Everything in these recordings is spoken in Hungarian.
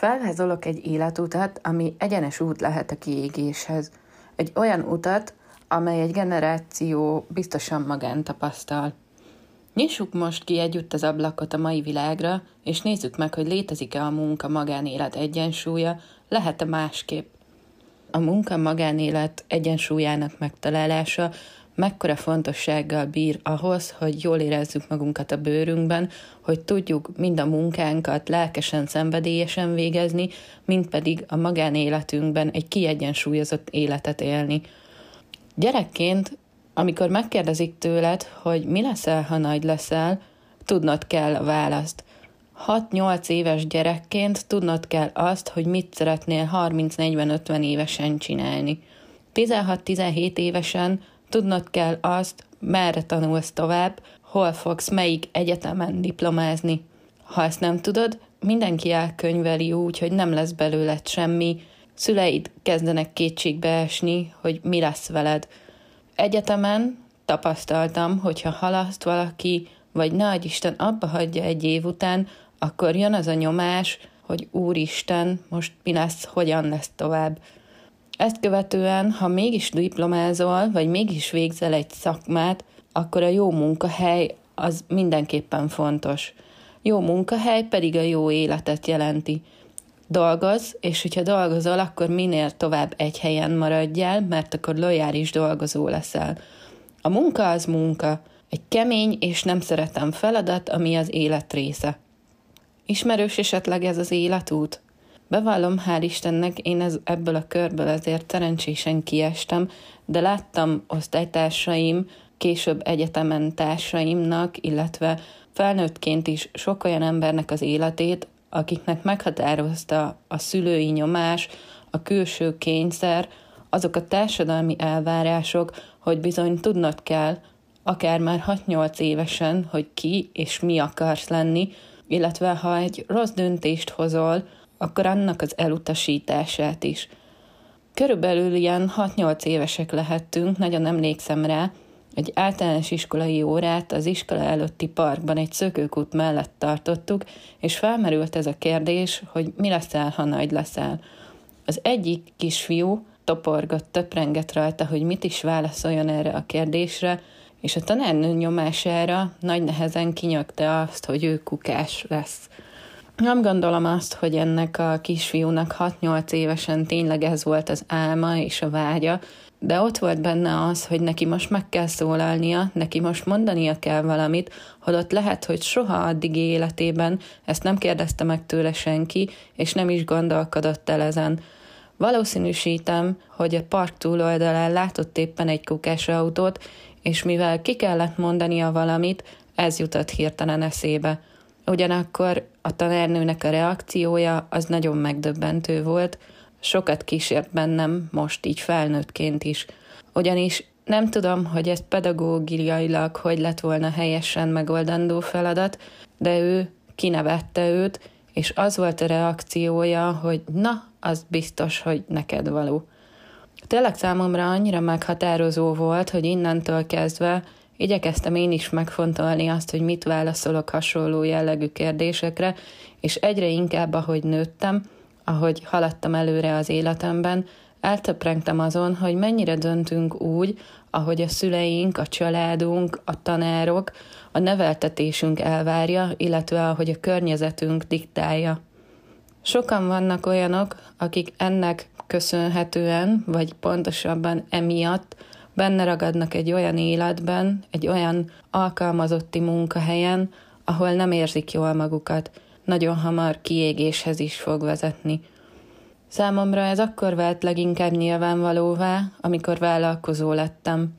Felvázolok egy életutat, ami egyenes út lehet a kiégéshez. Egy olyan utat, amely egy generáció biztosan magán tapasztal. Nyissuk most ki együtt az ablakot a mai világra, és nézzük meg, hogy létezik-e a munka magánélet egyensúlya, lehet-e másképp. A munka magánélet egyensúlyának megtalálása mekkora fontossággal bír ahhoz, hogy jól érezzük magunkat a bőrünkben, hogy tudjuk mind a munkánkat lelkesen, szenvedélyesen végezni, mind pedig a magánéletünkben egy kiegyensúlyozott életet élni. Gyerekként, amikor megkérdezik tőled, hogy mi leszel, ha nagy leszel, tudnod kell a választ. 6-8 éves gyerekként tudnod kell azt, hogy mit szeretnél 30-40-50 évesen csinálni. 16-17 évesen tudnod kell azt, merre tanulsz tovább, hol fogsz melyik egyetemen diplomázni. Ha ezt nem tudod, mindenki elkönyveli úgy, hogy nem lesz belőled semmi, szüleid kezdenek kétségbe esni, hogy mi lesz veled. Egyetemen tapasztaltam, hogyha halaszt valaki, vagy ne Isten abba hagyja egy év után, akkor jön az a nyomás, hogy Úristen, most mi lesz, hogyan lesz tovább. Ezt követően, ha mégis diplomázol, vagy mégis végzel egy szakmát, akkor a jó munkahely az mindenképpen fontos. Jó munkahely pedig a jó életet jelenti. Dolgoz, és hogyha dolgozol, akkor minél tovább egy helyen maradjál, mert akkor lojális dolgozó leszel. A munka az munka, egy kemény és nem szeretem feladat, ami az élet része. Ismerős esetleg ez az életút? Bevallom, hál' Istennek, én ez, ebből a körből azért szerencsésen kiestem, de láttam osztálytársaim, később egyetemen társaimnak, illetve felnőttként is sok olyan embernek az életét, akiknek meghatározta a szülői nyomás, a külső kényszer, azok a társadalmi elvárások, hogy bizony tudnod kell, akár már 6-8 évesen, hogy ki és mi akarsz lenni, illetve ha egy rossz döntést hozol, akkor annak az elutasítását is. Körülbelül ilyen 6-8 évesek lehettünk, nagyon emlékszem rá, egy általános iskolai órát az iskola előtti parkban egy szökőkút mellett tartottuk, és felmerült ez a kérdés, hogy mi leszel, ha nagy leszel. Az egyik kisfiú toporgott, töprengett rajta, hogy mit is válaszoljon erre a kérdésre, és a tanárnő nyomására nagy nehezen kinyögte azt, hogy ő kukás lesz. Nem gondolom azt, hogy ennek a kisfiúnak 6-8 évesen tényleg ez volt az álma és a vágya, de ott volt benne az, hogy neki most meg kell szólalnia, neki most mondania kell valamit, holott lehet, hogy soha addig életében ezt nem kérdezte meg tőle senki, és nem is gondolkodott el ezen. Valószínűsítem, hogy a park túloldalán látott éppen egy kukás autót, és mivel ki kellett mondania valamit, ez jutott hirtelen eszébe. Ugyanakkor a tanárnőnek a reakciója az nagyon megdöbbentő volt, sokat kísért bennem most így felnőttként is. Ugyanis nem tudom, hogy ez pedagógiailag hogy lett volna helyesen megoldandó feladat, de ő kinevette őt, és az volt a reakciója, hogy na, az biztos, hogy neked való. Tényleg számomra annyira meghatározó volt, hogy innentől kezdve igyekeztem én is megfontolni azt, hogy mit válaszolok hasonló jellegű kérdésekre, és egyre inkább, ahogy nőttem, ahogy haladtam előre az életemben, eltöprengtem azon, hogy mennyire döntünk úgy, ahogy a szüleink, a családunk, a tanárok, a neveltetésünk elvárja, illetve ahogy a környezetünk diktálja. Sokan vannak olyanok, akik ennek köszönhetően, vagy pontosabban emiatt benne ragadnak egy olyan életben, egy olyan alkalmazotti munkahelyen, ahol nem érzik jól magukat, nagyon hamar kiégéshez is fog vezetni. Számomra ez akkor vált leginkább nyilvánvalóvá, amikor vállalkozó lettem.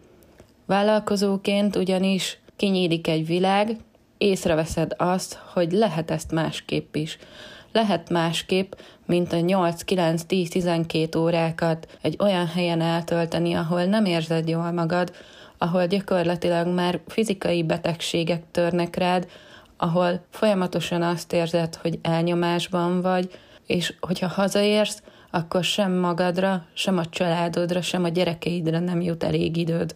Vállalkozóként ugyanis kinyílik egy világ, észreveszed azt, hogy lehet ezt másképp is. Lehet másképp, mint a 8-9-10-12 órákat egy olyan helyen eltölteni, ahol nem érzed jól magad, ahol gyakorlatilag már fizikai betegségek törnek rád, ahol folyamatosan azt érzed, hogy elnyomásban vagy, és hogyha hazaérsz, akkor sem magadra, sem a családodra, sem a gyerekeidre nem jut elég időd.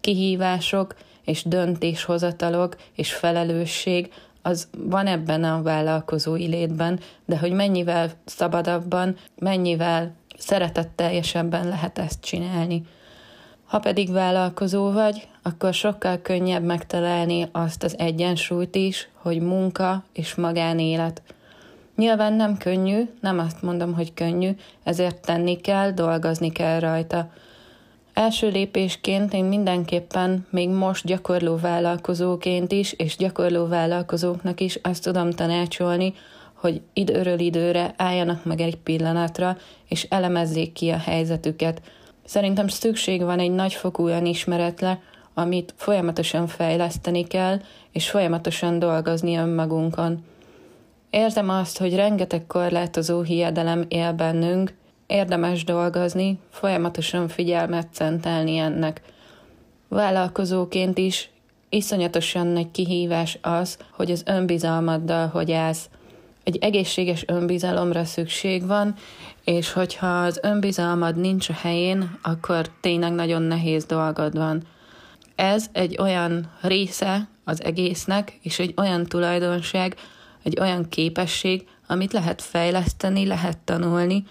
Kihívások és döntéshozatalok és felelősség, az van ebben a vállalkozói létben, de hogy mennyivel szabadabban, mennyivel szeretetteljesebben lehet ezt csinálni. Ha pedig vállalkozó vagy, akkor sokkal könnyebb megtalálni azt az egyensúlyt is, hogy munka és magánélet. Nyilván nem könnyű, nem azt mondom, hogy könnyű, ezért tenni kell, dolgozni kell rajta. Első lépésként én mindenképpen még most gyakorló vállalkozóként is, és gyakorló vállalkozóknak is azt tudom tanácsolni, hogy időről időre álljanak meg egy pillanatra, és elemezzék ki a helyzetüket. Szerintem szükség van egy nagyfokú önismeretre, amit folyamatosan fejleszteni kell, és folyamatosan dolgozni önmagunkon. Érzem azt, hogy rengeteg korlátozó hiedelem él bennünk, érdemes dolgozni, folyamatosan figyelmet szentelni ennek. Vállalkozóként is iszonyatosan nagy kihívás az, hogy az önbizalmaddal hogy állsz. Egy egészséges önbizalomra szükség van, és hogyha az önbizalmad nincs a helyén, akkor tényleg nagyon nehéz dolgod van. Ez egy olyan része az egésznek, és egy olyan tulajdonság, egy olyan képesség, amit lehet fejleszteni, lehet tanulni,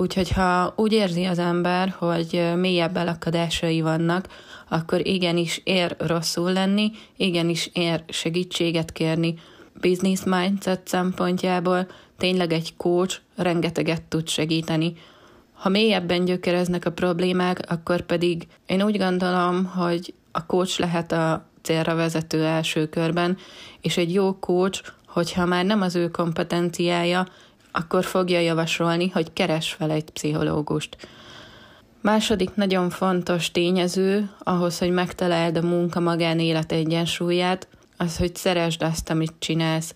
úgyhogy ha úgy érzi az ember, hogy mélyebb elakadásai vannak, akkor igenis ér rosszul lenni, igenis ér segítséget kérni. Business mindset szempontjából tényleg egy coach rengeteget tud segíteni. Ha mélyebben gyökereznek a problémák, akkor pedig én úgy gondolom, hogy a coach lehet a célra vezető első körben, és egy jó coach hogyha már nem az ő kompetenciája, akkor fogja javasolni, hogy keres fel egy pszichológust. Második nagyon fontos tényező ahhoz, hogy megtaláld a munka-magánélet egyensúlyát, az, hogy szeresd azt, amit csinálsz.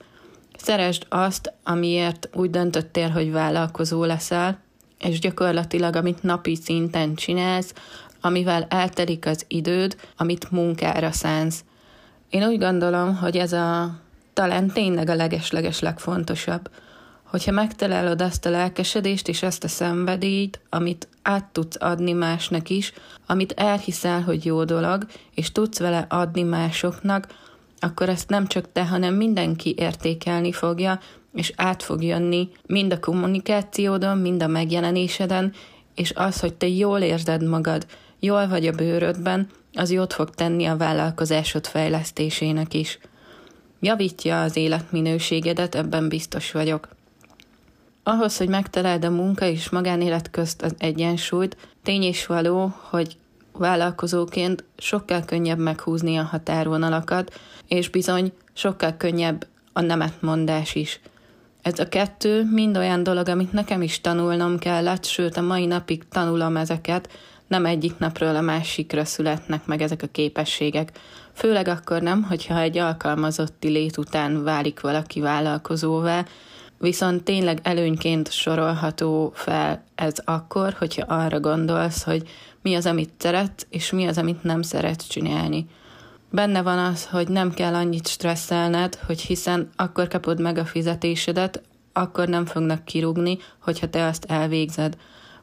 Szeresd azt, amiért úgy döntöttél, hogy vállalkozó leszel, és gyakorlatilag, amit napi szinten csinálsz, amivel eltelik az időd, amit munkára szánsz. Én úgy gondolom, hogy ez a talán tényleg a legesleges legfontosabb, hogyha megtalálod azt a lelkesedést és azt a szenvedélyt, amit át tudsz adni másnak is, amit elhiszel, hogy jó dolog, és tudsz vele adni másoknak, akkor ezt nem csak te, hanem mindenki értékelni fogja, és át fog jönni mind a kommunikációdon, mind a megjelenéseden, és az, hogy te jól érzed magad, jól vagy a bőrödben, az jót fog tenni a vállalkozásod fejlesztésének is. Javítja az életminőségedet, ebben biztos vagyok. Ahhoz, hogy megtaláld a munka és magánélet közt az egyensúlyt, tény is való, hogy vállalkozóként sokkal könnyebb meghúzni a határvonalakat, és bizony sokkal könnyebb a nemet mondás is. Ez a kettő mind olyan dolog, amit nekem is tanulnom kellett, sőt a mai napig tanulom ezeket, nem egyik napról a másikra születnek meg ezek a képességek. Főleg akkor nem, hogyha egy alkalmazotti lét után válik valaki vállalkozóvá, viszont tényleg előnyként sorolható fel ez akkor, hogyha arra gondolsz, hogy mi az, amit szeretsz, és mi az, amit nem szeretsz csinálni. Benne van az, hogy nem kell annyit stresszelned, hogy hiszen akkor kapod meg a fizetésedet, akkor nem fognak kirúgni, hogyha te azt elvégzed.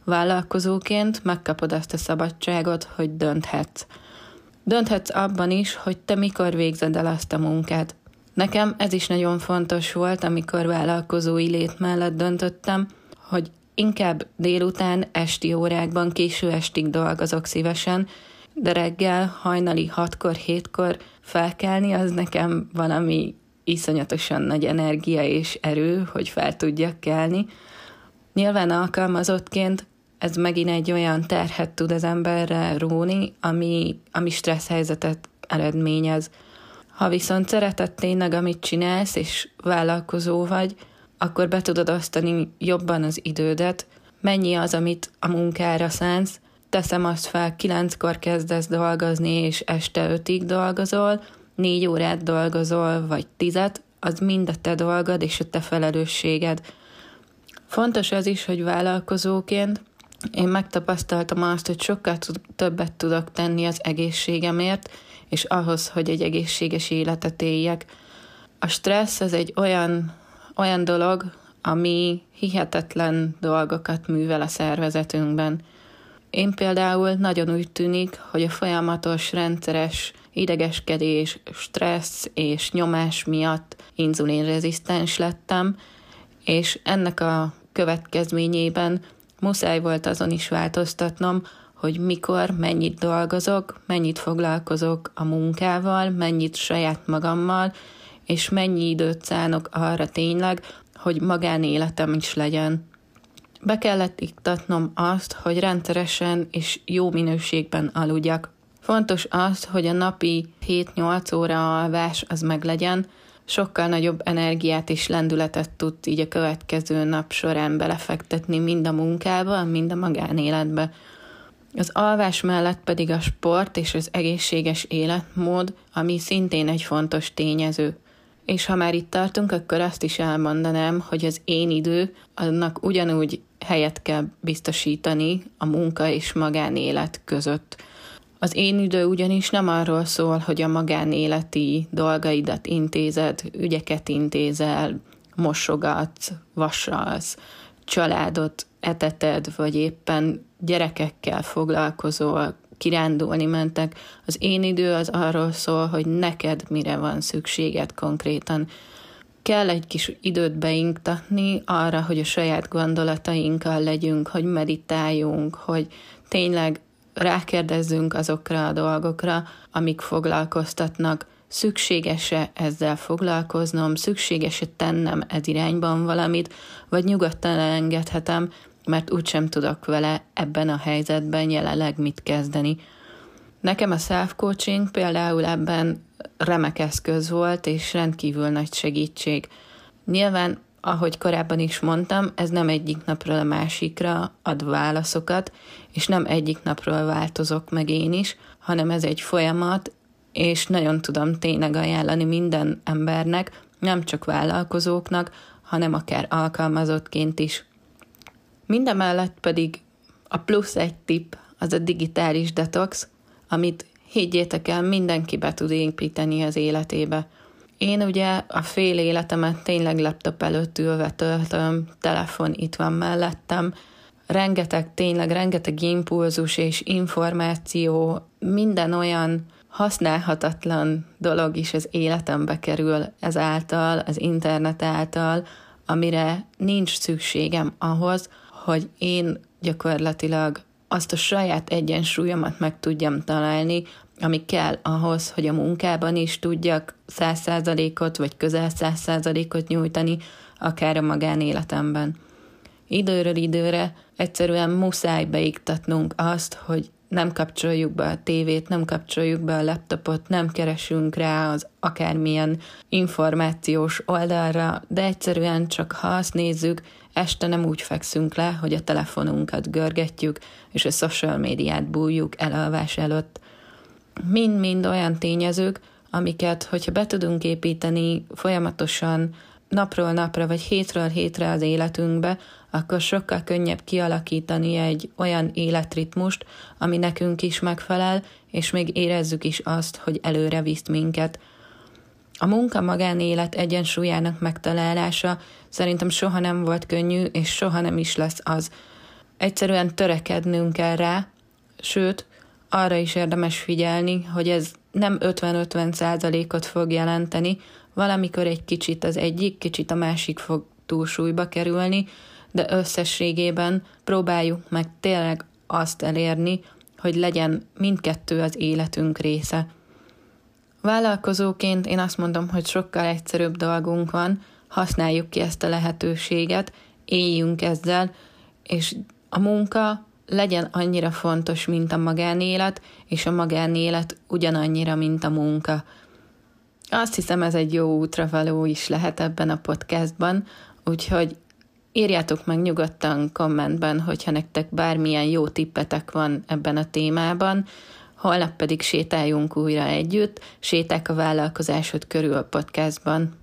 Vállalkozóként megkapod azt a szabadságot, hogy dönthetsz. Dönthetsz abban is, hogy te mikor végzed el azt a munkát. Nekem ez is nagyon fontos volt, amikor vállalkozói lét mellett döntöttem, hogy inkább délután, esti órákban, késő estig dolgozok szívesen, de reggel, hajnali hatkor, hétkor felkelni, az nekem valami iszonyatosan nagy energia és erő, hogy fel tudjak kelni. Nyilván alkalmazottként ez megint egy olyan terhet tud az emberre róni, ami, ami stressz helyzetet eredményez. Ha viszont szereted tényleg, amit csinálsz, és vállalkozó vagy, akkor be tudod osztani jobban az idődet, mennyi az, amit a munkára szánsz, teszem azt fel, kilenckor kezdesz dolgozni, és este ötig dolgozol, négy órát dolgozol, vagy tizet, az mind a te dolgod és a te felelősséged. Fontos az is, hogy vállalkozóként én megtapasztaltam azt, hogy sokkal többet tudok tenni az egészségemért, és ahhoz, hogy egy egészséges életet éljek. A stressz az egy olyan, olyan dolog, ami hihetetlen dolgokat művel a szervezetünkben. Én például nagyon úgy tűnik, hogy a folyamatos, rendszeres idegeskedés, stressz és nyomás miatt inzulinrezisztens lettem, és ennek a következményében muszáj volt azon is változtatnom, hogy mikor, mennyit dolgozok, mennyit foglalkozok a munkával, mennyit saját magammal, és mennyi időt szánok arra tényleg, hogy magánéletem is legyen. Be kellett iktatnom azt, hogy rendszeresen és jó minőségben aludjak. Fontos az, hogy a napi 7-8 óra alvás az meglegyen, sokkal nagyobb energiát és lendületet tud így a következő nap során belefektetni mind a munkába, mind a magánéletbe. Az alvás mellett pedig a sport és az egészséges életmód, ami szintén egy fontos tényező. És ha már itt tartunk, akkor azt is elmondanám, hogy az én idő, annak ugyanúgy helyet kell biztosítani a munka és magánélet között. Az én idő ugyanis nem arról szól, hogy a magánéleti dolgaidat intézed, ügyeket intézel, mosogatsz, vasalsz, családot eteted, vagy éppen gyerekekkel foglalkozol, kirándulni mentek. Az én idő az arról szól, hogy neked mire van szükséged konkrétan. Kell egy kis időt beinktatni arra, hogy a saját gondolatainkkal legyünk, hogy meditáljunk, hogy tényleg rákérdezzünk azokra a dolgokra, amik foglalkoztatnak, szükséges-e ezzel foglalkoznom, szükséges-e tennem ez irányban valamit, vagy nyugodtan elengedhetem, mert úgysem tudok vele ebben a helyzetben jelenleg mit kezdeni. Nekem a self-coaching például ebben remek eszköz volt, és rendkívül nagy segítség. Nyilván, ahogy korábban is mondtam, ez nem egyik napról a másikra ad válaszokat, és nem egyik napról változok meg én is, hanem ez egy folyamat, és nagyon tudom tényleg ajánlani minden embernek, nem csak vállalkozóknak, hanem akár alkalmazottként is. Mindemellett pedig a plusz egy tip az a digitális detox, amit higgyétek el, mindenki be tud építeni az életébe. Én ugye a fél életemet tényleg laptop előtt ülve töltöm, telefon itt van mellettem, rengeteg, tényleg rengeteg impulzus és információ, minden olyan használhatatlan dolog is az életembe kerül ezáltal, az internet által, amire nincs szükségem ahhoz, hogy én gyakorlatilag azt a saját egyensúlyomat meg tudjam találni, ami kell ahhoz, hogy a munkában is tudjak száz százalékot vagy közel száz százalékot nyújtani, akár a magánéletemben. Időről időre egyszerűen muszáj beiktatnunk azt, hogy nem kapcsoljuk be a tévét, nem kapcsoljuk be a laptopot, nem keresünk rá az akármilyen információs oldalra, de egyszerűen csak ha azt nézzük, este nem úgy fekszünk le, hogy a telefonunkat görgetjük, és a social médiát bújjuk elalvás előtt. Mind-mind olyan tényezők, amiket, hogyha be tudunk építeni folyamatosan napról napra, vagy hétről hétre az életünkbe, akkor sokkal könnyebb kialakítani egy olyan életritmust, ami nekünk is megfelel, és még érezzük is azt, hogy előre visz minket. A munka-magánélet egyensúlyának megtalálása szerintem soha nem volt könnyű, és soha nem is lesz az. Egyszerűen törekednünk kell rá, sőt, arra is érdemes figyelni, hogy ez nem 50-50 százalékot fog jelenteni, valamikor egy kicsit az egyik, kicsit a másik fog túlsúlyba kerülni, de összességében próbáljuk meg tényleg azt elérni, hogy legyen mindkettő az életünk része. Vállalkozóként én azt mondom, hogy sokkal egyszerűbb dolgunk van, használjuk ki ezt a lehetőséget, éljünk ezzel, és a munka legyen annyira fontos, mint a magánélet, és a magánélet ugyanannyira, mint a munka. Azt hiszem, ez egy jó útra való is lehet ebben a podcastban, úgyhogy írjátok meg nyugodtan kommentben, hogyha nektek bármilyen jó tippetek van ebben a témában, holnap pedig sétáljunk újra együtt, séták a vállalkozásod körül a podcastban.